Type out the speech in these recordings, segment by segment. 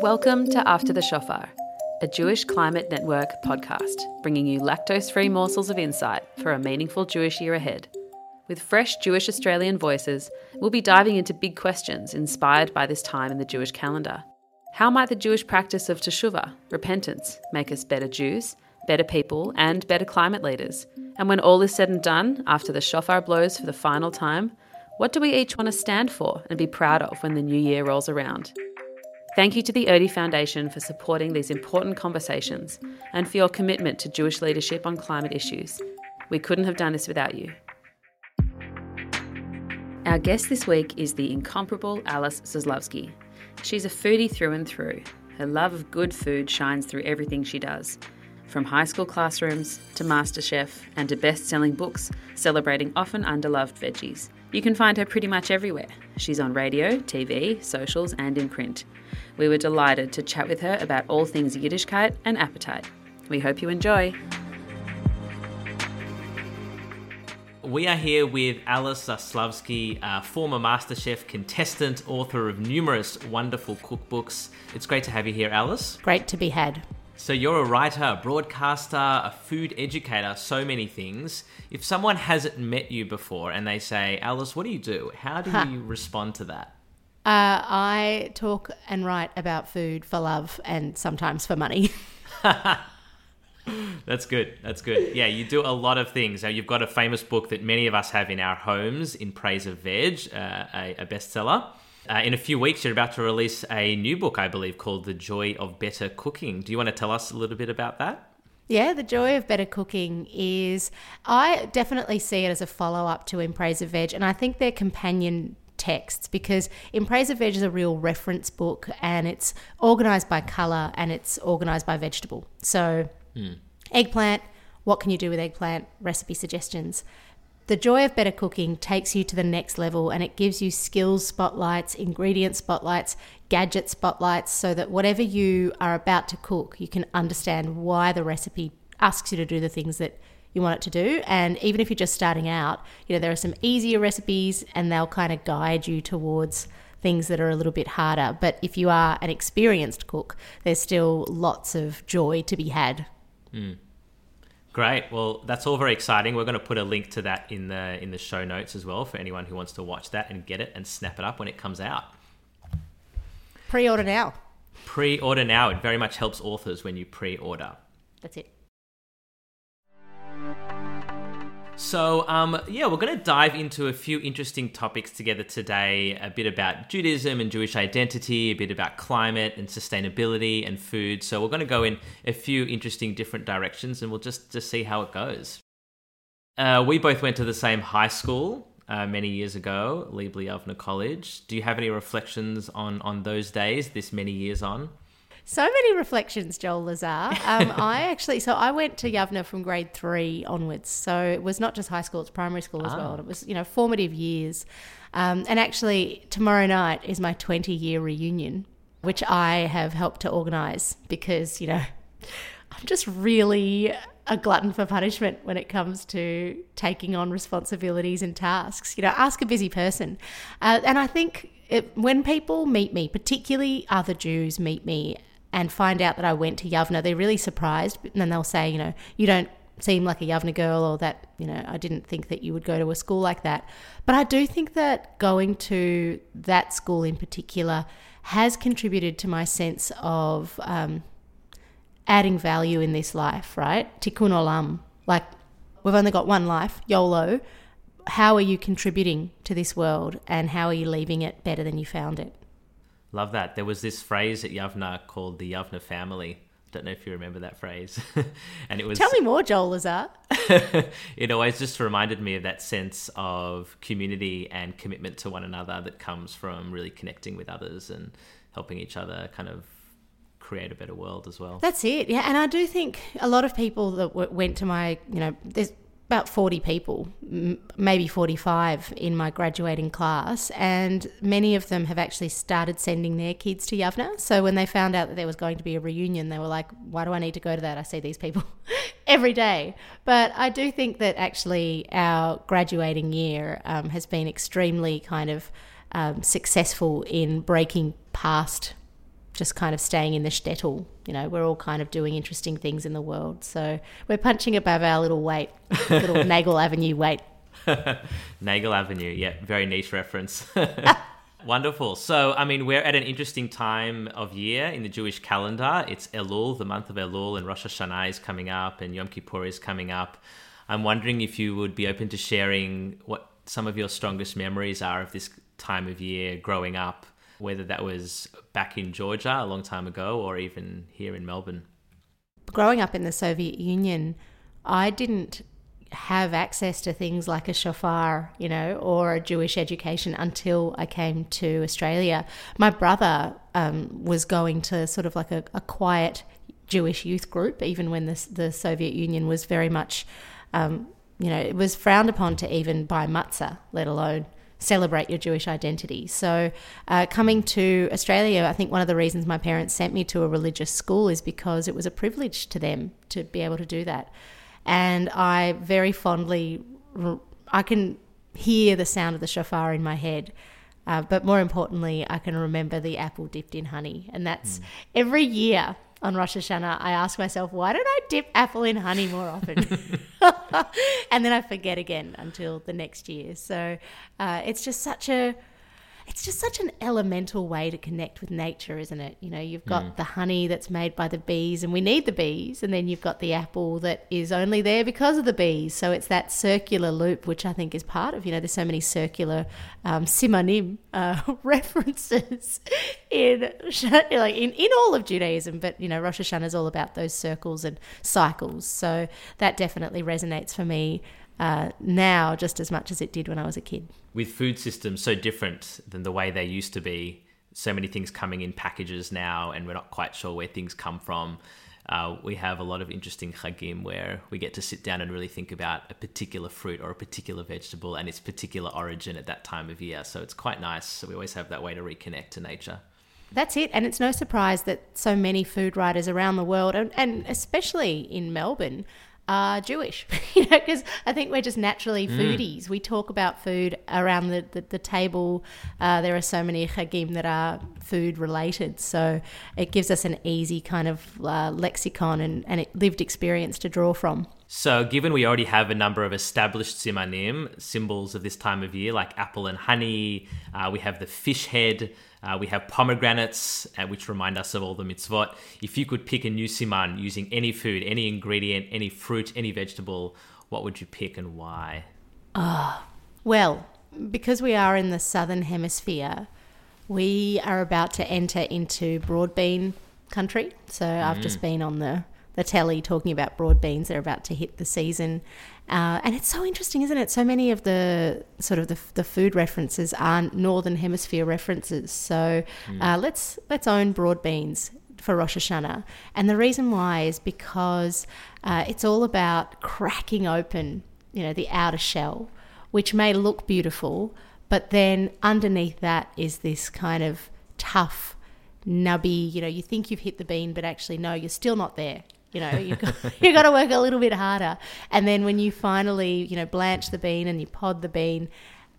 Welcome to After the Shofar, a Jewish Climate Network podcast, bringing you lactose free morsels of insight for a meaningful Jewish year ahead. With fresh Jewish Australian voices, we'll be diving into big questions inspired by this time in the Jewish calendar. How might the Jewish practice of teshuvah, repentance, make us better Jews, better people, and better climate leaders? And when all is said and done, after the shofar blows for the final time, what do we each want to stand for and be proud of when the new year rolls around? Thank you to the Odie Foundation for supporting these important conversations and for your commitment to Jewish leadership on climate issues. We couldn't have done this without you. Our guest this week is the incomparable Alice Zaslavsky. She's a foodie through and through. Her love of good food shines through everything she does, from high school classrooms to MasterChef and to best selling books celebrating often underloved veggies. You can find her pretty much everywhere. She's on radio, TV, socials, and in print. We were delighted to chat with her about all things Yiddishkeit and appetite. We hope you enjoy. We are here with Alice Zaslavsky, a former MasterChef contestant, author of numerous wonderful cookbooks. It's great to have you here, Alice. Great to be had. So, you're a writer, a broadcaster, a food educator, so many things. If someone hasn't met you before and they say, Alice, what do you do? How do you respond to that? Uh, I talk and write about food for love and sometimes for money. That's good. That's good. Yeah, you do a lot of things. Now, you've got a famous book that many of us have in our homes, In Praise of Veg, uh, a, a bestseller. Uh, in a few weeks, you're about to release a new book, I believe, called The Joy of Better Cooking. Do you want to tell us a little bit about that? Yeah, the joy of better cooking is, I definitely see it as a follow up to In Praise of Veg, and I think they're companion texts because In Praise of Veg is a real reference book and it's organized by color and it's organized by vegetable. So, mm. eggplant, what can you do with eggplant? Recipe suggestions. The joy of better cooking takes you to the next level and it gives you skills spotlights, ingredient spotlights, gadget spotlights, so that whatever you are about to cook, you can understand why the recipe asks you to do the things that you want it to do. And even if you're just starting out, you know, there are some easier recipes and they'll kind of guide you towards things that are a little bit harder. But if you are an experienced cook, there's still lots of joy to be had. Mm. Great. Well, that's all very exciting. We're going to put a link to that in the in the show notes as well for anyone who wants to watch that and get it and snap it up when it comes out. Pre-order now. Pre-order now. It very much helps authors when you pre-order. That's it. So, um, yeah, we're going to dive into a few interesting topics together today a bit about Judaism and Jewish identity, a bit about climate and sustainability and food. So, we're going to go in a few interesting different directions and we'll just, just see how it goes. Uh, we both went to the same high school uh, many years ago, Leibler Yavne College. Do you have any reflections on, on those days, this many years on? So many reflections, Joel Lazar. Um, I actually, so I went to Yavne from grade three onwards. So it was not just high school, it's primary school as ah. well. And it was, you know, formative years. Um, and actually, tomorrow night is my 20 year reunion, which I have helped to organise because, you know, I'm just really a glutton for punishment when it comes to taking on responsibilities and tasks. You know, ask a busy person. Uh, and I think it, when people meet me, particularly other Jews meet me and find out that I went to Yavne, they're really surprised. And then they'll say, you know, you don't seem like a Yavne girl, or that, you know, I didn't think that you would go to a school like that. But I do think that going to that school in particular has contributed to my sense of um, adding value in this life, right? Tikkun olam. Like, we've only got one life, YOLO. How are you contributing to this world and how are you leaving it better than you found it? Love that. There was this phrase at Yavna called the Yavna family. Don't know if you remember that phrase. and it was Tell me more, Joel Lazar. it always just reminded me of that sense of community and commitment to one another that comes from really connecting with others and helping each other kind of create a better world as well. That's it. Yeah, and I do think a lot of people that w- went to my, you know, there's about 40 people, maybe 45 in my graduating class, and many of them have actually started sending their kids to Yavne. So when they found out that there was going to be a reunion, they were like, "Why do I need to go to that? I see these people every day. But I do think that actually our graduating year um, has been extremely kind of um, successful in breaking past just kind of staying in the shtetl. You know, we're all kind of doing interesting things in the world. So we're punching above our little weight, little Nagle Avenue weight. Nagle Avenue, yeah, very niche reference. Wonderful. So, I mean, we're at an interesting time of year in the Jewish calendar. It's Elul, the month of Elul, and Rosh Hashanah is coming up, and Yom Kippur is coming up. I'm wondering if you would be open to sharing what some of your strongest memories are of this time of year growing up, whether that was back in Georgia a long time ago or even here in Melbourne. Growing up in the Soviet Union, I didn't have access to things like a shofar, you know, or a Jewish education until I came to Australia. My brother um, was going to sort of like a, a, quiet Jewish youth group, even when the, the Soviet Union was very much, um, you know, it was frowned upon to even buy matzah, let alone celebrate your Jewish identity. So, uh, coming to Australia, I think one of the reasons my parents sent me to a religious school is because it was a privilege to them to be able to do that and I very fondly I can hear the sound of the shofar in my head. Uh, but more importantly, I can remember the apple dipped in honey. And that's mm. every year on Rosh Hashanah, I ask myself, why don't I dip apple in honey more often? and then I forget again until the next year. So uh, it's just such a it's just such an elemental way to connect with nature, isn't it? You know, you've got mm. the honey that's made by the bees, and we need the bees, and then you've got the apple that is only there because of the bees. So it's that circular loop, which I think is part of, you know, there's so many circular um, simanim uh, references in like in, in all of Judaism, but you know, Rosh Hashanah is all about those circles and cycles. So that definitely resonates for me uh, now just as much as it did when I was a kid. With food systems so different than the way they used to be, so many things coming in packages now, and we're not quite sure where things come from. Uh, we have a lot of interesting chagim where we get to sit down and really think about a particular fruit or a particular vegetable and its particular origin at that time of year. So it's quite nice. So we always have that way to reconnect to nature. That's it. And it's no surprise that so many food writers around the world, and, and especially in Melbourne, are Jewish, you know, because I think we're just naturally mm. foodies. Mm. We talk about food around the, the, the table. Uh, there are so many chagim that are food related. So it gives us an easy kind of uh, lexicon and, and lived experience to draw from. So, given we already have a number of established simanim, symbols of this time of year, like apple and honey, uh, we have the fish head, uh, we have pomegranates, uh, which remind us of all the mitzvot. If you could pick a new siman using any food, any ingredient, any fruit, any vegetable, what would you pick and why? Ah, well, because we are in the southern hemisphere, we are about to enter into broad bean country. So mm. I've just mm. been on the the telly talking about broad beans. They're about to hit the season. Uh, and it's so interesting, isn't it? So many of the sort of the, the food references are northern hemisphere references. So mm. uh, let's let's own broad beans for Rosh Hashanah, and the reason why is because uh, it's all about cracking open, you know, the outer shell, which may look beautiful, but then underneath that is this kind of tough, nubby. You know, you think you've hit the bean, but actually no, you're still not there. You know, you've got, you've got to work a little bit harder. And then when you finally, you know, blanch the bean and you pod the bean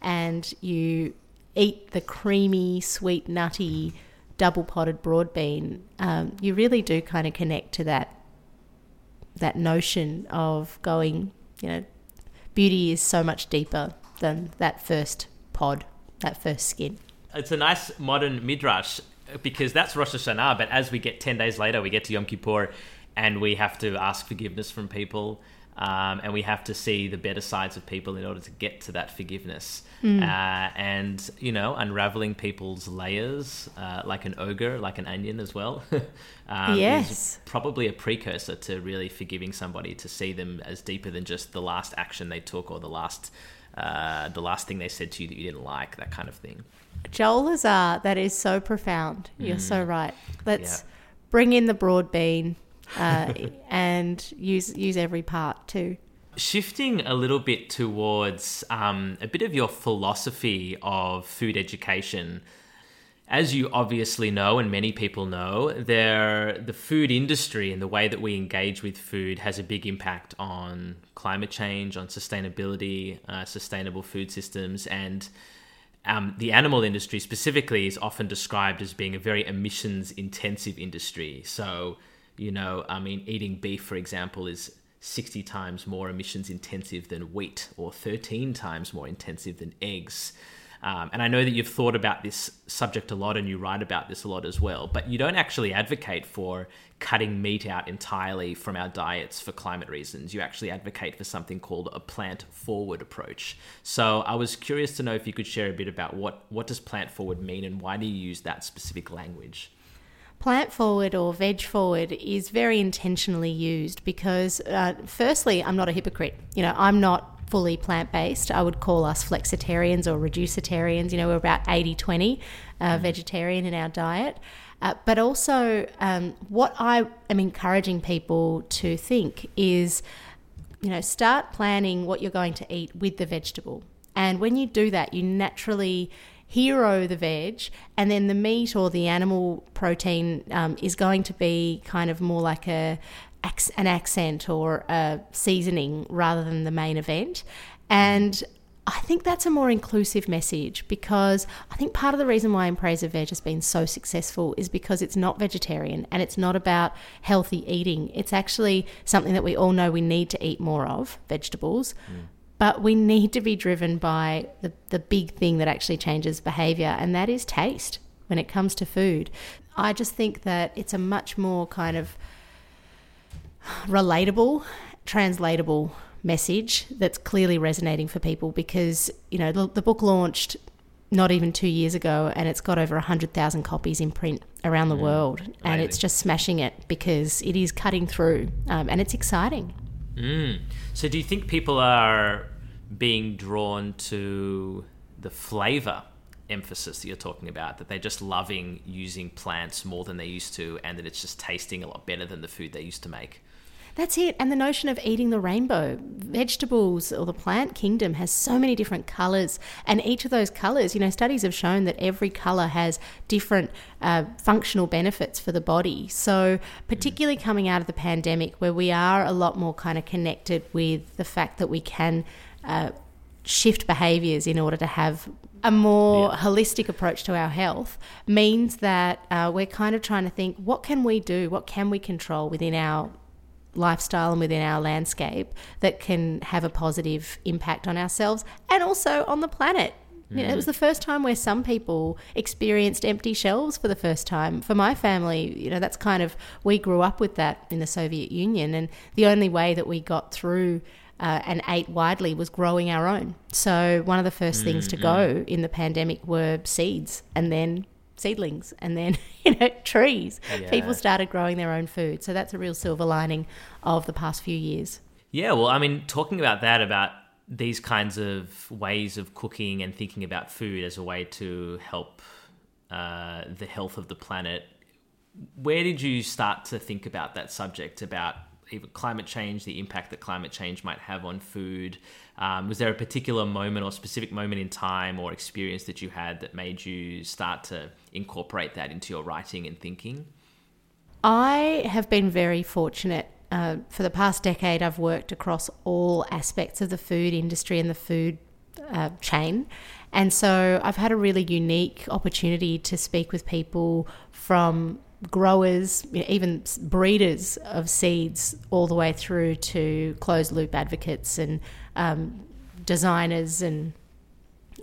and you eat the creamy, sweet, nutty, double potted broad bean, um, you really do kind of connect to that that notion of going, you know, beauty is so much deeper than that first pod, that first skin. It's a nice modern midrash because that's Rosh Hashanah, but as we get 10 days later, we get to Yom Kippur and we have to ask forgiveness from people. Um, and we have to see the better sides of people in order to get to that forgiveness. Mm. Uh, and, you know, unraveling people's layers uh, like an ogre, like an onion as well, um, yes. probably a precursor to really forgiving somebody to see them as deeper than just the last action they took or the last, uh, the last thing they said to you that you didn't like, that kind of thing. Joel Lazar, that is so profound. You're mm. so right. Let's yeah. bring in the broad bean uh, and use use every part too. Shifting a little bit towards um, a bit of your philosophy of food education, as you obviously know, and many people know, there the food industry and the way that we engage with food has a big impact on climate change, on sustainability, uh, sustainable food systems, and um, the animal industry specifically is often described as being a very emissions intensive industry. So, you know, I mean, eating beef, for example, is 60 times more emissions intensive than wheat, or 13 times more intensive than eggs. Um, and I know that you've thought about this subject a lot and you write about this a lot as well, but you don't actually advocate for cutting meat out entirely from our diets for climate reasons. You actually advocate for something called a plant forward approach. So I was curious to know if you could share a bit about what, what does plant forward mean and why do you use that specific language? Plant forward or veg forward is very intentionally used because, uh, firstly, I'm not a hypocrite. You know, I'm not fully plant based. I would call us flexitarians or reducitarians. You know, we're about 80 20 uh, vegetarian in our diet. Uh, but also, um, what I am encouraging people to think is, you know, start planning what you're going to eat with the vegetable. And when you do that, you naturally hero the veg, and then the meat or the animal protein um, is going to be kind of more like a, an accent or a seasoning rather than the main event. And I think that's a more inclusive message because I think part of the reason why In Praise of Veg has been so successful is because it's not vegetarian and it's not about healthy eating. It's actually something that we all know we need to eat more of vegetables. Mm. But we need to be driven by the, the big thing that actually changes behavior, and that is taste when it comes to food. I just think that it's a much more kind of relatable, translatable message that's clearly resonating for people because, you know, the, the book launched not even two years ago and it's got over 100,000 copies in print around the mm, world. And it's just smashing it because it is cutting through um, and it's exciting. Mm. So, do you think people are being drawn to the flavor emphasis that you're talking about that they're just loving using plants more than they used to and that it's just tasting a lot better than the food they used to make that's it. And the notion of eating the rainbow. Vegetables or the plant kingdom has so many different colors. And each of those colors, you know, studies have shown that every color has different uh, functional benefits for the body. So, particularly coming out of the pandemic, where we are a lot more kind of connected with the fact that we can. Uh, shift behaviors in order to have a more yeah. holistic approach to our health means that uh, we're kind of trying to think what can we do what can we control within our lifestyle and within our landscape that can have a positive impact on ourselves and also on the planet. You know, it was mm. the first time where some people experienced empty shelves for the first time. For my family, you know, that's kind of, we grew up with that in the Soviet Union. And the only way that we got through uh, and ate widely was growing our own. So, one of the 1st mm-hmm. things to go mm. in the pandemic were seeds and then seedlings and then you know trees. Yeah. people started growing their own food. So that's a real silver lining of the past few years. Yeah well i mean talking about that about these kinds of ways of cooking and thinking about food as a way to help uh, the health of the planet where did you start to think about that subject about even climate change the impact that climate change might have on food um, was there a particular moment or specific moment in time or experience that you had that made you start to incorporate that into your writing and thinking? I have been very fortunate. Uh, for the past decade, I've worked across all aspects of the food industry and the food uh, chain. And so I've had a really unique opportunity to speak with people from growers, even breeders of seeds, all the way through to closed loop advocates and um, designers and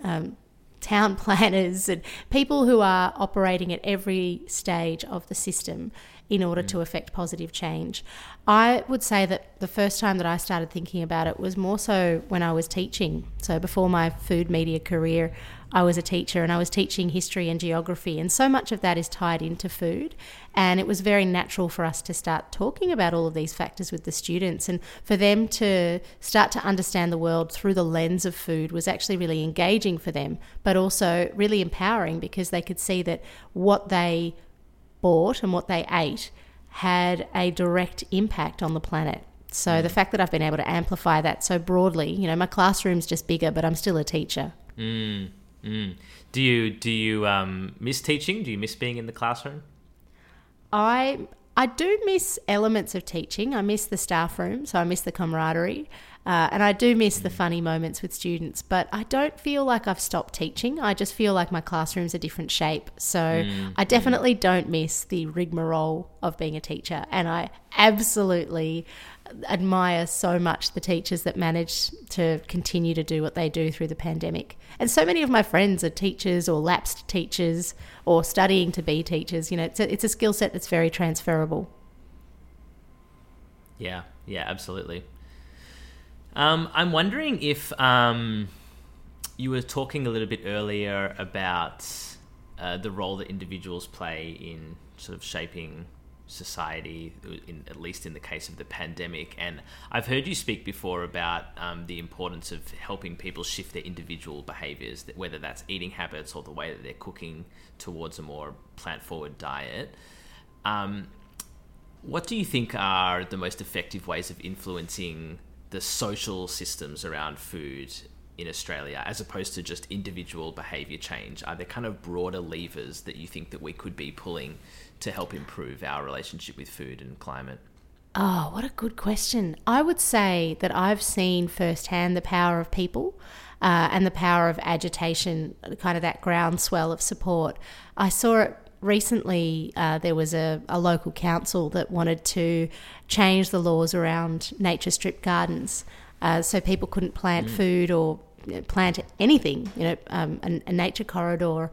um, town planners and people who are operating at every stage of the system in order mm. to affect positive change. I would say that the first time that I started thinking about it was more so when I was teaching. So before my food media career, I was a teacher and I was teaching history and geography, and so much of that is tied into food. And it was very natural for us to start talking about all of these factors with the students, and for them to start to understand the world through the lens of food was actually really engaging for them, but also really empowering because they could see that what they bought and what they ate had a direct impact on the planet. So mm. the fact that I've been able to amplify that so broadly, you know, my classroom's just bigger, but I'm still a teacher. Mm. Mm. Do you do you um, miss teaching? Do you miss being in the classroom? I I do miss elements of teaching. I miss the staff room, so I miss the camaraderie. Uh, and I do miss the funny moments with students, but I don't feel like I've stopped teaching. I just feel like my classroom's a different shape. So mm. I definitely don't miss the rigmarole of being a teacher. And I absolutely admire so much the teachers that manage to continue to do what they do through the pandemic. And so many of my friends are teachers or lapsed teachers or studying to be teachers. You know, it's a, it's a skill set that's very transferable. Yeah, yeah, absolutely. Um, I'm wondering if um, you were talking a little bit earlier about uh, the role that individuals play in sort of shaping society, in, at least in the case of the pandemic. And I've heard you speak before about um, the importance of helping people shift their individual behaviors, whether that's eating habits or the way that they're cooking towards a more plant forward diet. Um, what do you think are the most effective ways of influencing the social systems around food in Australia as opposed to just individual behavior change? Are there kind of broader levers that you think that we could be pulling to help improve our relationship with food and climate? Oh, what a good question. I would say that I've seen firsthand the power of people uh, and the power of agitation, kind of that groundswell of support. I saw it recently. Uh, there was a, a local council that wanted to change the laws around nature strip gardens uh, so people couldn't plant mm. food or plant anything, you know, um, a, a, nature corridor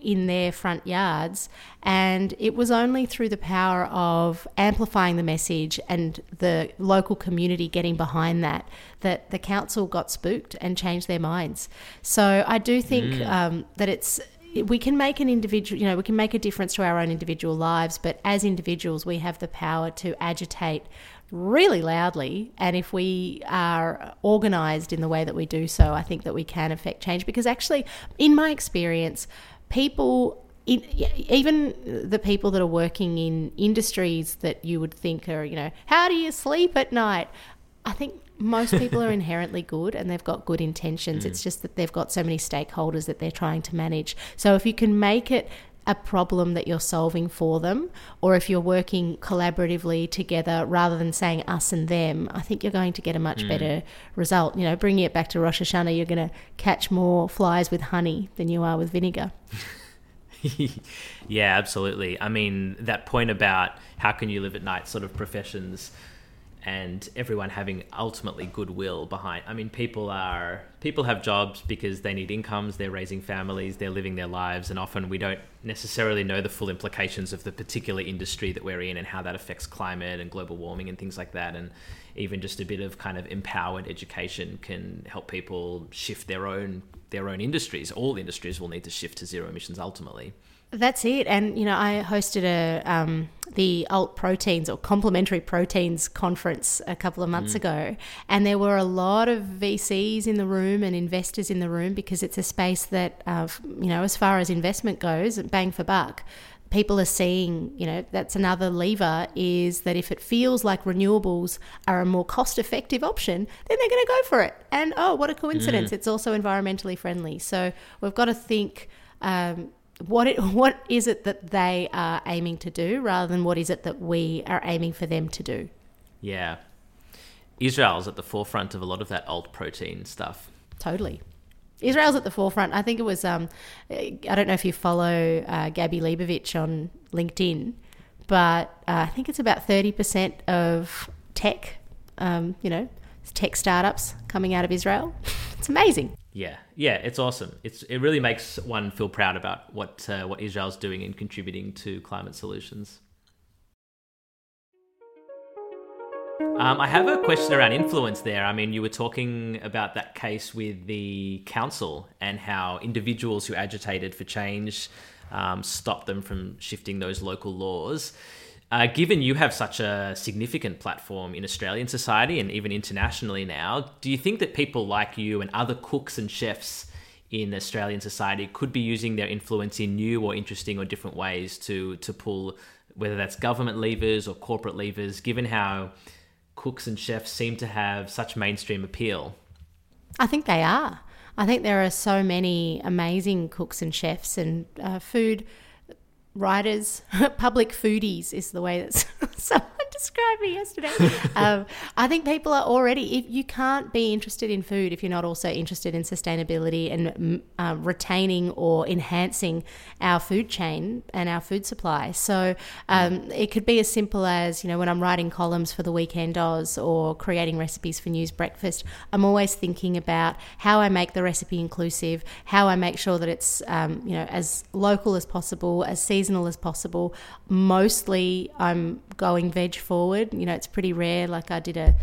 in their front yards. And it was only through the power of amplifying the message and the local community getting behind that that the council got spooked and changed their minds. So I do think mm. um, that it's we can make an individual, you know, we can make a difference to our own individual lives, but as individuals, we have the power to agitate really loudly. And if we are organized in the way that we do so, I think that we can affect change. Because actually, in my experience, people in, even the people that are working in industries that you would think are, you know, how do you sleep at night? I think most people are inherently good and they've got good intentions. Mm. It's just that they've got so many stakeholders that they're trying to manage. So if you can make it a problem that you're solving for them, or if you're working collaboratively together rather than saying us and them, I think you're going to get a much mm. better result. You know, bringing it back to Rosh Hashanah, you're going to catch more flies with honey than you are with vinegar. yeah, absolutely. I mean, that point about how can you live at night sort of professions and everyone having ultimately goodwill behind i mean people are people have jobs because they need incomes they're raising families they're living their lives and often we don't necessarily know the full implications of the particular industry that we're in and how that affects climate and global warming and things like that and even just a bit of kind of empowered education can help people shift their own their own industries. All industries will need to shift to zero emissions ultimately that's it. And, you know, I hosted a um, the alt proteins or complementary proteins conference a couple of months mm. ago. And there were a lot of VCs in the room and investors in the room because it's a space that, uh, you know, as far as investment goes, bang for buck, people are seeing, you know, that's another lever is that if it feels like renewables are a more cost effective option, then they're going to go for it. And oh, what a coincidence. Mm. It's also environmentally friendly. So we've got to think. Um, what it, what is it that they are aiming to do rather than what is it that we are aiming for them to do? Yeah. Israel's at the forefront of a lot of that alt protein stuff. Totally. Israel's at the forefront. I think it was, um, I don't know if you follow uh, Gabby Leibovich on LinkedIn, but uh, I think it's about 30% of tech, um, you know, tech startups coming out of Israel. It's amazing. Yeah, yeah, it's awesome. It's it really makes one feel proud about what uh, what Israel's doing in contributing to climate solutions. Um, I have a question around influence there. I mean, you were talking about that case with the council and how individuals who agitated for change um, stopped them from shifting those local laws. Uh, given you have such a significant platform in Australian society and even internationally now, do you think that people like you and other cooks and chefs in Australian society could be using their influence in new or interesting or different ways to to pull whether that's government levers or corporate levers, given how cooks and chefs seem to have such mainstream appeal? I think they are. I think there are so many amazing cooks and chefs and uh, food writers, public foodies is the way that someone described me yesterday. um, I think people are already, if you can't be interested in food if you're not also interested in sustainability and uh, retaining or enhancing our food chain and our food supply. So um, it could be as simple as, you know, when I'm writing columns for the Weekend Oz or creating recipes for News Breakfast, I'm always thinking about how I make the recipe inclusive, how I make sure that it's, um, you know, as local as possible, as seasonal as possible. Mostly I'm going veg forward. You know, it's pretty rare. Like I did a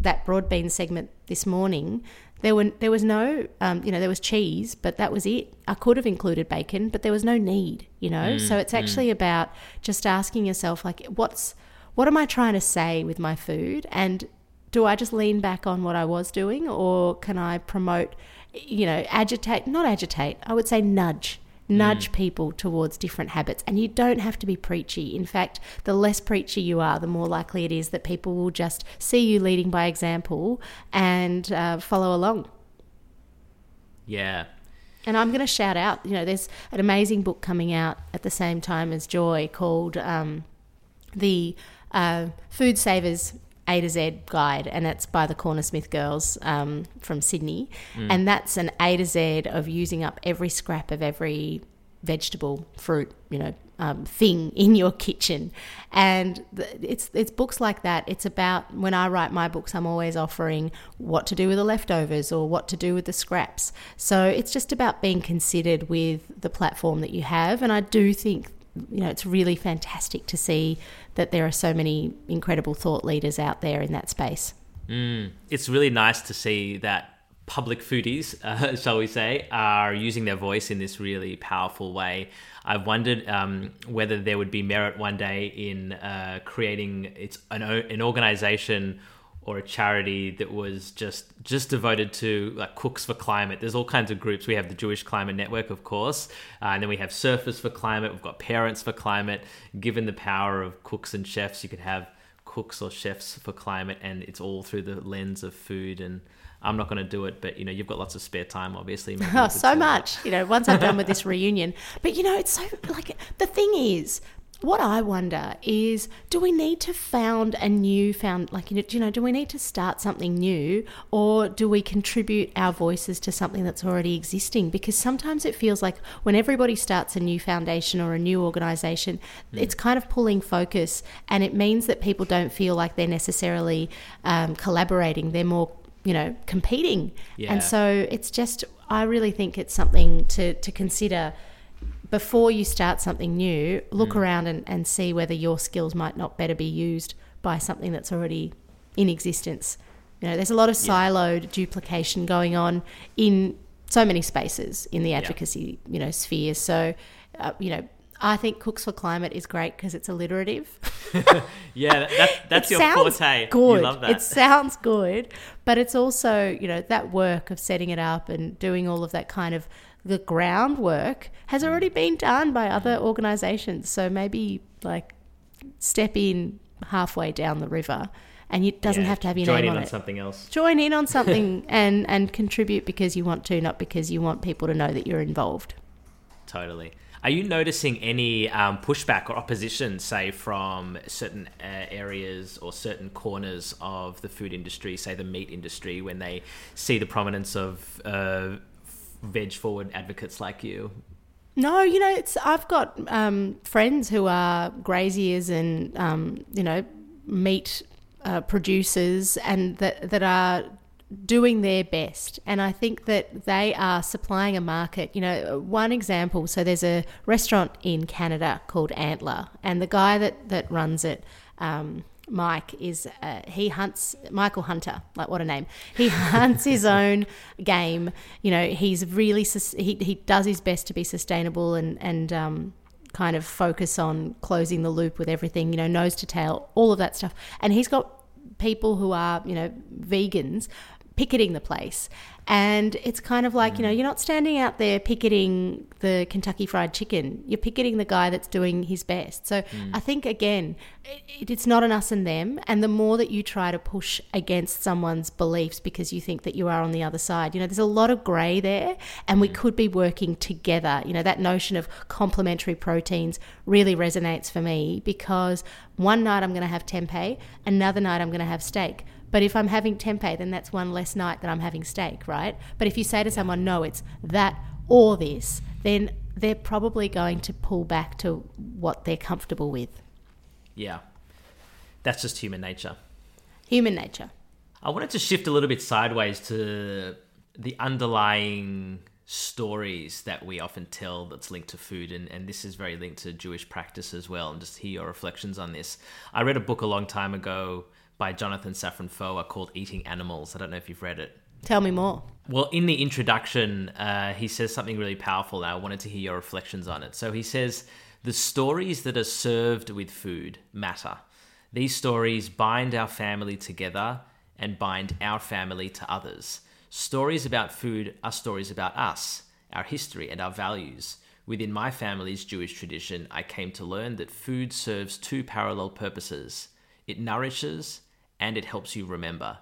that broad bean segment this morning. There were there was no um, you know there was cheese, but that was it. I could have included bacon, but there was no need. You know, mm, so it's actually mm. about just asking yourself like, what's what am I trying to say with my food, and do I just lean back on what I was doing, or can I promote? You know, agitate, not agitate. I would say nudge nudge mm. people towards different habits. And you don't have to be preachy. In fact, the less preachy you are, the more likely it is that people will just see you leading by example and uh, follow along. Yeah. And I'm going to shout out, you know, there's an amazing book coming out at the same time as Joy called um, The uh, Food Savers a to Z guide, and that's by the Cornersmith girls um, from Sydney. Mm. And that's an A to Z of using up every scrap of every vegetable, fruit, you know, um, thing in your kitchen. And it's it's books like that. It's about when I write my books, I'm always offering what to do with the leftovers or what to do with the scraps. So it's just about being considered with the platform that you have. And I do think you know, it's really fantastic to see that there are so many incredible thought leaders out there in that space. Mm, it's really nice to see that public foodies, uh, shall we say, are using their voice in this really powerful way. I've wondered um, whether there would be merit one day in uh, creating its an, an organization or a charity that was just just devoted to like cooks for climate. There's all kinds of groups. We have the Jewish Climate Network, of course, uh, and then we have Surfers for Climate. We've got Parents for Climate. Given the power of cooks and chefs, you could have cooks or chefs for climate, and it's all through the lens of food. And I'm not going to do it, but you know, you've got lots of spare time, obviously. Oh, so much. You know, once I'm done with this reunion, but you know, it's so like the thing is what I wonder is do we need to found a new found like you know do we need to start something new or do we contribute our voices to something that's already existing because sometimes it feels like when everybody starts a new foundation or a new organization mm. it's kind of pulling focus and it means that people don't feel like they're necessarily um, collaborating they're more you know competing yeah. and so it's just I really think it's something to to consider before you start something new, look mm. around and, and see whether your skills might not better be used by something that's already in existence. You know, there's a lot of siloed yeah. duplication going on in so many spaces in the advocacy, yeah. you know, sphere. So, uh, you know, I think Cooks for Climate is great because it's alliterative. yeah, that, that's your forte. Good. You love that. It sounds good, but it's also you know that work of setting it up and doing all of that kind of the groundwork has mm. already been done by other organizations. So maybe like step in halfway down the river and it doesn't yeah, have to have your name on, on it. something else. Join in on something and and contribute because you want to, not because you want people to know that you're involved. Totally. Are you noticing any um, pushback or opposition, say, from certain uh, areas or certain corners of the food industry, say the meat industry, when they see the prominence of uh, veg forward advocates like you? No, you know, it's I've got um, friends who are graziers and um, you know meat uh, producers and that that are doing their best. And I think that they are supplying a market. You know, one example. So there's a restaurant in Canada called Antler, and the guy that that runs it. Um, Mike is uh, he hunts Michael Hunter like what a name. He hunts his own game you know he's really he, he does his best to be sustainable and and um, kind of focus on closing the loop with everything you know nose to tail all of that stuff. And he's got people who are you know vegans picketing the place. And it's kind of like, you know, mm. you're not standing out there picketing the Kentucky Fried Chicken. You're picketing the guy that's doing his best. So mm. I think, again, it, it's not an us and them. And the more that you try to push against someone's beliefs because you think that you are on the other side, you know, there's a lot of grey there. And we mm. could be working together. You know, that notion of complementary proteins really resonates for me because one night I'm going to have tempeh, another night I'm going to have steak but if I'm having tempeh, then that's one less night that I'm having steak, right? But if you say to someone, no, it's that or this, then they're probably going to pull back to what they're comfortable with. Yeah. That's just human nature. Human nature. I wanted to shift a little bit sideways to the underlying stories that we often tell that's linked to food and, and this is very linked to Jewish practice as well and just hear your reflections on this. I read a book a long time ago by Jonathan Safran Foer called Eating Animals. I don't know if you've read it. Tell me more. Well, in the introduction, uh, he says something really powerful, and I wanted to hear your reflections on it. So he says, The stories that are served with food matter. These stories bind our family together and bind our family to others. Stories about food are stories about us, our history, and our values. Within my family's Jewish tradition, I came to learn that food serves two parallel purposes it nourishes and it helps you remember.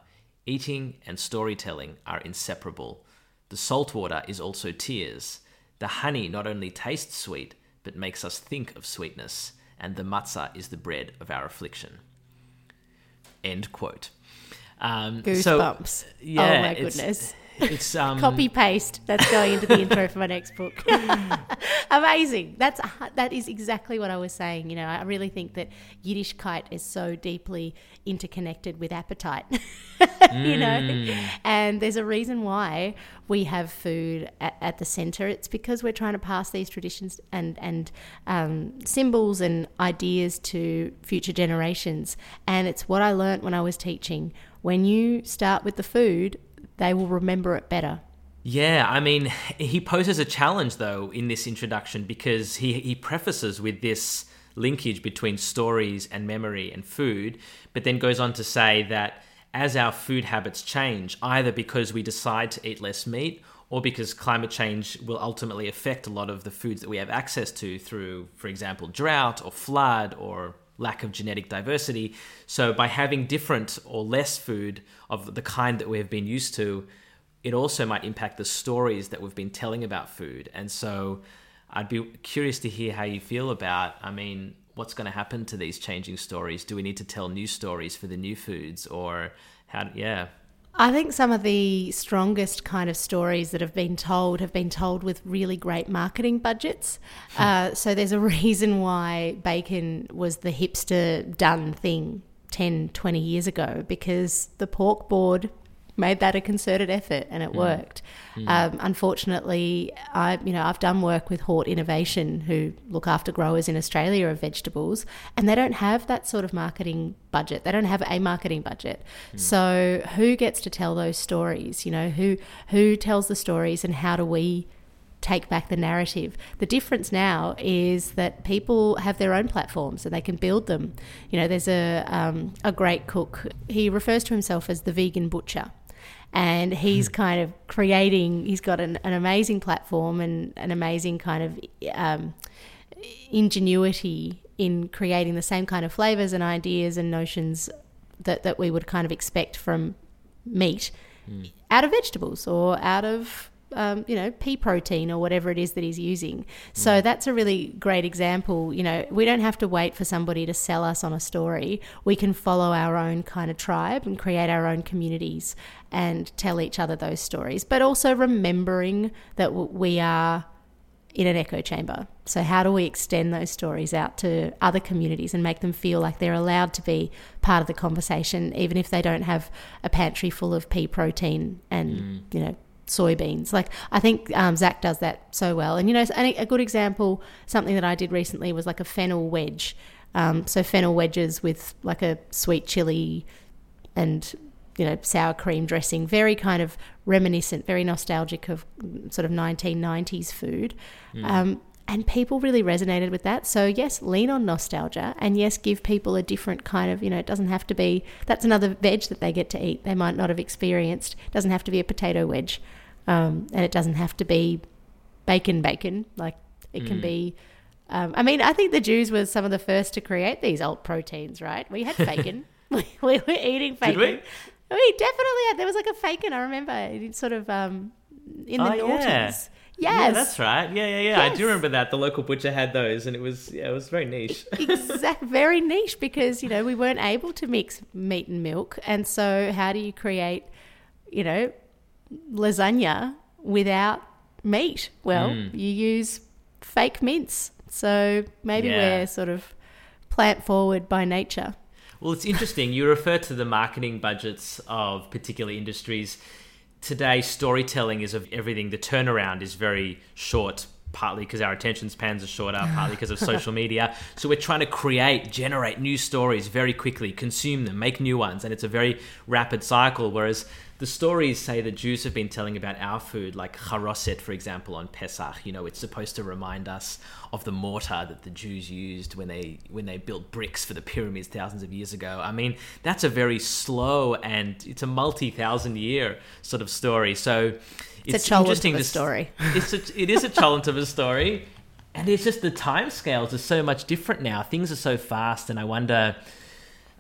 Eating and storytelling are inseparable. The salt water is also tears. The honey not only tastes sweet, but makes us think of sweetness, and the matzah is the bread of our affliction. End quote. Um, Goosebumps. So, yeah, oh my goodness. It's um, copy paste. That's going into the intro for my next book. Amazing. That's that is exactly what I was saying. You know, I really think that Yiddishkeit is so deeply interconnected with appetite. you know, mm. and there's a reason why we have food at, at, the center. It's because we're trying to pass these traditions and and um, symbols and ideas to future generations. And it's what I learned when I was teaching. When you start with the food, they will remember it better. Yeah, I mean, he poses a challenge though in this introduction because he he prefaces with this linkage between stories and memory and food, but then goes on to say that as our food habits change, either because we decide to eat less meat or because climate change will ultimately affect a lot of the foods that we have access to through, for example, drought or flood or lack of genetic diversity. So, by having different or less food of the kind that we have been used to, it also might impact the stories that we've been telling about food. And so, I'd be curious to hear how you feel about, I mean, what's going to happen to these changing stories? Do we need to tell new stories for the new foods or how, yeah. I think some of the strongest kind of stories that have been told have been told with really great marketing budgets. Hmm. uh, so there's a reason why bacon was the hipster done thing 10, 20 years ago because the pork board made that a concerted effort and it mm. worked. Mm. Um, unfortunately, I you know I've done work with Hort Innovation who look after growers in Australia of vegetables, and they don't have that sort of marketing budget. They don't have a marketing budget. Mm. So who gets to tell those stories? You know who who tells the stories, and how do we? take back the narrative. The difference now is that people have their own platforms and they can build them. You know, there's a um, a great cook. He refers to himself as the vegan butcher, and he's hmm. kind of creating. He's got an, an amazing platform and an amazing kind of um, ingenuity in creating the same kind of flavors and ideas and notions that that we would kind of expect from meat mm. out of vegetables or out of um, you know, pea protein or whatever it is that he's using. So mm. that's a really great example. You know, we don't have to wait for somebody to sell us on a story. We can follow our own kind of tribe and create our own communities and tell each other those stories, but also remembering that we are in an echo chamber. So, how do we extend those stories out to other communities and make them feel like they're allowed to be part of the conversation, even if they don't have a pantry full of pea protein and, mm. you know, soybeans. Like I think um, Zach does that so well. And you know, a good example, something that I did recently was like a fennel wedge. Um, so fennel wedges with like a sweet chili and you know sour cream dressing, very kind of reminiscent, very nostalgic of sort of 1990s food. Mm. Um, and people really resonated with that. So, yes, lean on nostalgia and yes, give people a different kind of, you know, it doesn't have to be that's another veg that they get to eat. They might not have experienced. It doesn't have to be a potato wedge. Um, and it doesn't have to be bacon, bacon. Like it can Mm. be. Um, I mean, I think the Jews were some of the first to create these alt proteins, right? We had bacon. we, we were eating bacon. we? We definitely had. There was like a bacon. I remember it sort of um, in the Oh, noughties. yeah. Yes. Yeah, that's right. Yeah, yeah, yeah. I do remember that. The local butcher had those, and it was yeah, it was very niche. exact very niche because you know we weren't able to mix meat and milk and so how do you create you know lasagna without meat well Mm. you use fake mince so maybe Yeah. we're sort of plant forward by nature Well, it's interesting. You refer to the marketing budgets of particular industries. Today, storytelling is of everything. The turnaround is very short, partly because our attention spans are shorter, uh, partly because of social media. So we're trying to create, generate new stories very quickly, consume them, make new ones, and it's a very rapid cycle. Whereas the stories say the Jews have been telling about our food, like charoset, for example, on Pesach. You know, it's supposed to remind us of the mortar that the Jews used when they when they built bricks for the pyramids thousands of years ago. I mean, that's a very slow and it's a multi-thousand year sort of story. So it's, a cholent interesting of a to story it's a, it is a cholent of a story, and it's just the time scales are so much different now. Things are so fast, and I wonder.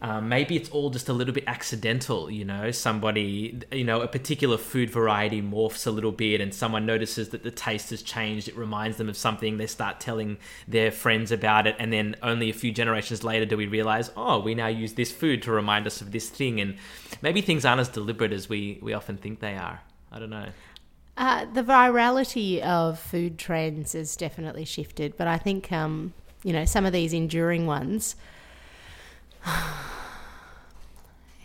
Um, maybe it's all just a little bit accidental, you know. Somebody, you know, a particular food variety morphs a little bit, and someone notices that the taste has changed. It reminds them of something. They start telling their friends about it, and then only a few generations later do we realize, oh, we now use this food to remind us of this thing. And maybe things aren't as deliberate as we we often think they are. I don't know. Uh, the virality of food trends has definitely shifted, but I think um, you know some of these enduring ones.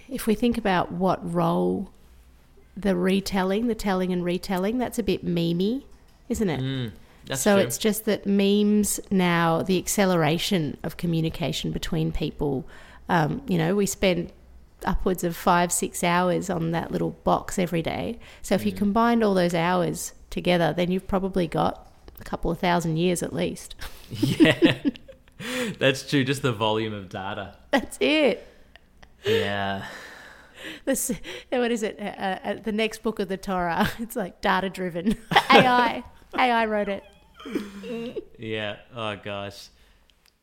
If we think about what role the retelling, the telling and retelling, that's a bit memey, isn't it? Mm, so true. it's just that memes now, the acceleration of communication between people. Um, you know, we spend upwards of five, six hours on that little box every day. So if you Mm. combined all those hours together, then you've probably got a couple of thousand years at least. yeah, that's true. Just the volume of data. That's it. Yeah. This, what is it? Uh, uh, the next book of the Torah. It's like data driven. AI. AI wrote it. Yeah. Oh gosh.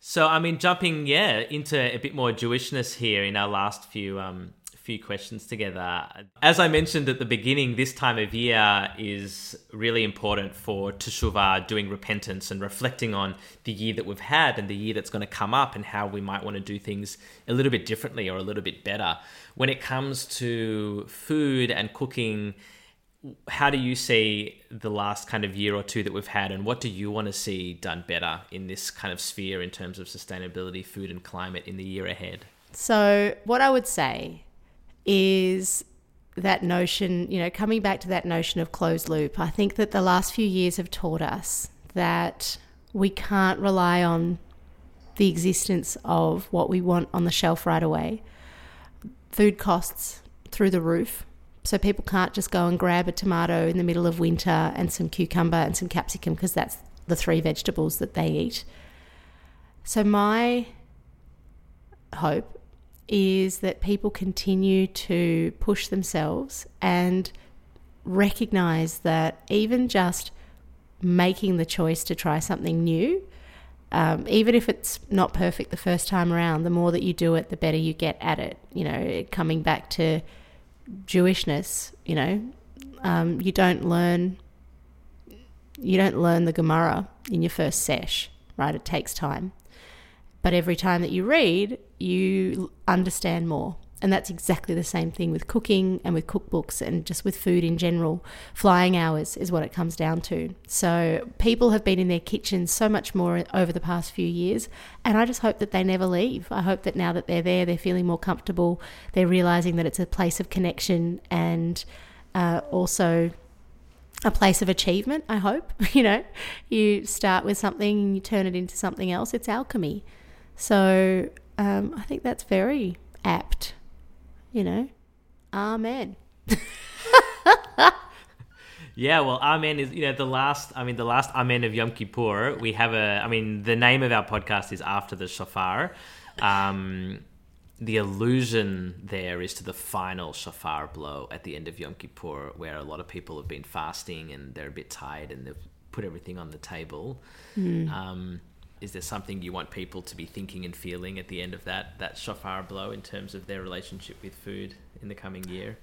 So I mean, jumping yeah into a bit more Jewishness here in our last few um few questions together. As I mentioned at the beginning, this time of year is really important for teshuvah, doing repentance and reflecting on the year that we've had and the year that's going to come up and how we might want to do things a little bit differently or a little bit better. When it comes to food and cooking, how do you see the last kind of year or two that we've had and what do you want to see done better in this kind of sphere in terms of sustainability food and climate in the year ahead So, what I would say is that notion, you know, coming back to that notion of closed loop, I think that the last few years have taught us that we can't rely on the existence of what we want on the shelf right away. Food costs through the roof. So people can't just go and grab a tomato in the middle of winter and some cucumber and some capsicum because that's the three vegetables that they eat. So my hope is that people continue to push themselves and recognize that even just making the choice to try something new, um, even if it's not perfect the first time around, the more that you do it, the better you get at it. You know, coming back to Jewishness, you know, um, you don't learn you don't learn the Gemara in your first sesh, right? It takes time. But every time that you read, you understand more. And that's exactly the same thing with cooking and with cookbooks and just with food in general. Flying hours is what it comes down to. So people have been in their kitchens so much more over the past few years. And I just hope that they never leave. I hope that now that they're there, they're feeling more comfortable. They're realizing that it's a place of connection and uh, also a place of achievement, I hope. You know, you start with something you turn it into something else. It's alchemy. So um, I think that's very apt, you know. Amen. Yeah, well, Amen is you know the last. I mean, the last Amen of Yom Kippur. We have a. I mean, the name of our podcast is after the shofar. Um, the allusion there is to the final shofar blow at the end of Yom Kippur, where a lot of people have been fasting and they're a bit tired and they've put everything on the table. Um, is there something you want people to be thinking and feeling at the end of that that shofar blow in terms of their relationship with food in the coming year?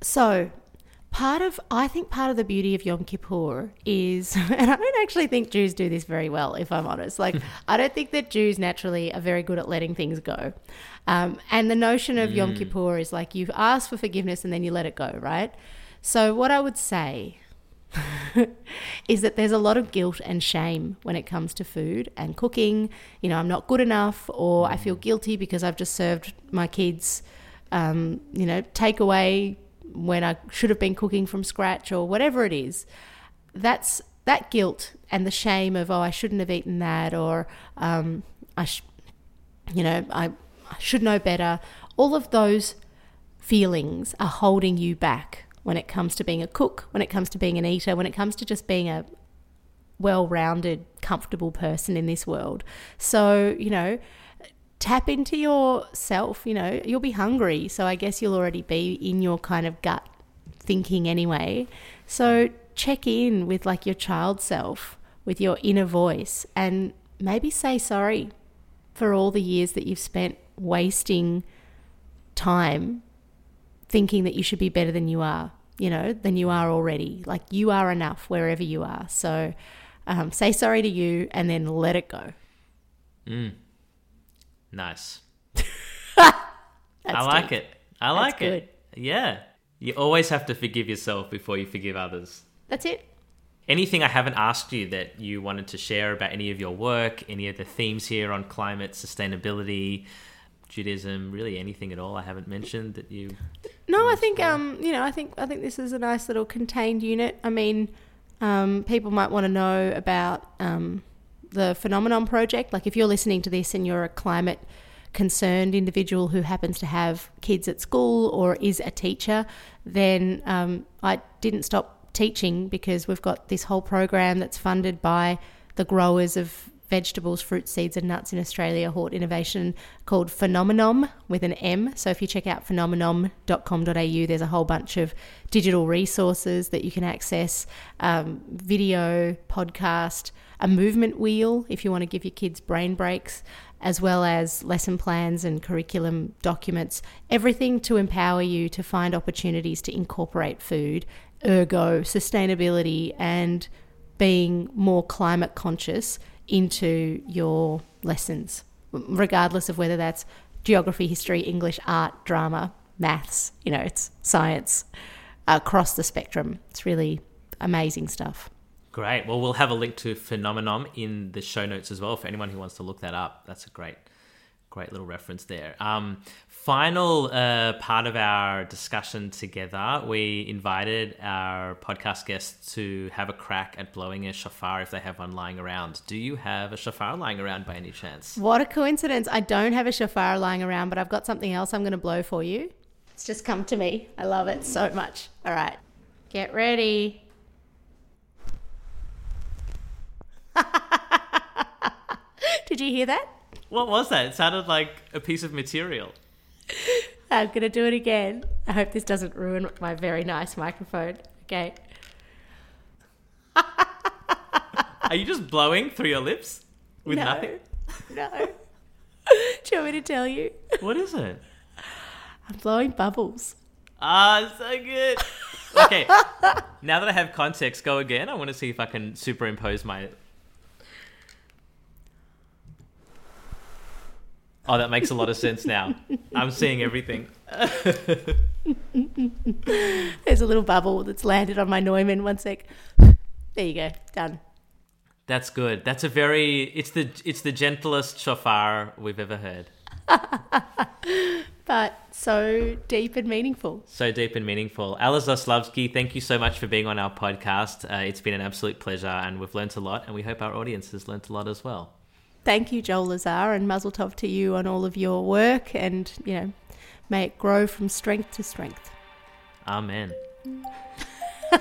So, part of I think part of the beauty of Yom Kippur is, and I don't actually think Jews do this very well, if I'm honest. Like, I don't think that Jews naturally are very good at letting things go. Um, and the notion of Yom Kippur is like you've asked for forgiveness and then you let it go, right? So, what I would say is that there's a lot of guilt and shame when it comes to food and cooking. You know, I'm not good enough, or I feel guilty because I've just served my kids, um, you know, takeaway when I should have been cooking from scratch or whatever it is. That's that guilt and the shame of oh I shouldn't have eaten that or um, I, sh- you know, I, I should know better. All of those feelings are holding you back when it comes to being a cook, when it comes to being an eater, when it comes to just being a well rounded, comfortable person in this world. So, you know, tap into yourself. You know, you'll be hungry. So I guess you'll already be in your kind of gut thinking anyway. So check in with like your child self, with your inner voice, and maybe say sorry for all the years that you've spent wasting time thinking that you should be better than you are, you know, than you are already. Like you are enough wherever you are. So um, say sorry to you and then let it go. Nice. I like deep. it. I like That's it. Yeah. You always have to forgive yourself before you forgive others. That's it. Anything I haven't asked you that you wanted to share about any of your work, any of the themes here on climate, sustainability, Judaism, really anything at all I haven't mentioned that you No, I think um, you know, I think I think this is a nice little contained unit. I mean, um, people might want to know about um, the Phenomenom Project. Like, if you're listening to this and you're a climate concerned individual who happens to have kids at school or is a teacher, then um, I didn't stop teaching because we've got this whole program that's funded by the growers of vegetables, fruit, seeds, and nuts in Australia, Hort Innovation, called Phenomenom with an M. So if you check out phenomenom.com.au, there's a whole bunch of digital resources that you can access um, video, podcast, a movement wheel if you want to give your kids brain breaks, as well as lesson plans and curriculum documents, everything to empower you to find opportunities to incorporate food, ergo, sustainability, and being more climate conscious into your lessons, regardless of whether that's geography, history, English, art, drama, maths, you know, it's science across the spectrum. It's really amazing stuff. Great. Well, we'll have a link to Phenomenom in the show notes as well for anyone who wants to look that up. That's a great, great little reference there. Um, final uh, part of our discussion together, we invited our podcast guests to have a crack at blowing a shofar if they have one lying around. Do you have a shofar lying around by any chance? What a coincidence. I don't have a shofar lying around, but I've got something else I'm going to blow for you. It's just come to me. I love it so much. All right. Get ready. Did you hear that? What was that? It sounded like a piece of material. I'm going to do it again. I hope this doesn't ruin my very nice microphone. Okay. Are you just blowing through your lips with no. nothing? No. do you want me to tell you? What is it? I'm blowing bubbles. Ah, so good. Okay, now that I have context, go again. I want to see if I can superimpose my. Oh, that makes a lot of sense now. I'm seeing everything. There's a little bubble that's landed on my Neumann. One sec. There you go. Done. That's good. That's a very. It's the it's the gentlest shofar we've ever heard. But so deep and meaningful. So deep and meaningful. Alice Zaslavsky, thank you so much for being on our podcast. Uh, it's been an absolute pleasure, and we've learnt a lot, and we hope our audience has learnt a lot as well thank you, Joel Lazar, and Mazel Tov to you on all of your work, and you know, may it grow from strength to strength. Amen.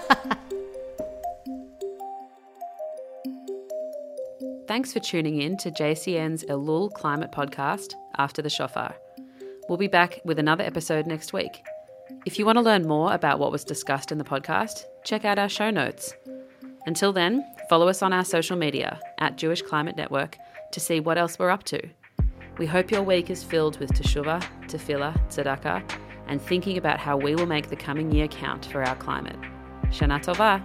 Thanks for tuning in to JCN's Elul Climate Podcast after the shofar. We'll be back with another episode next week. If you want to learn more about what was discussed in the podcast, check out our show notes. Until then, follow us on our social media at Jewish Climate Network to see what else we're up to. We hope your week is filled with teshuvah, tefillah, tzedakah, and thinking about how we will make the coming year count for our climate. Shana Tova!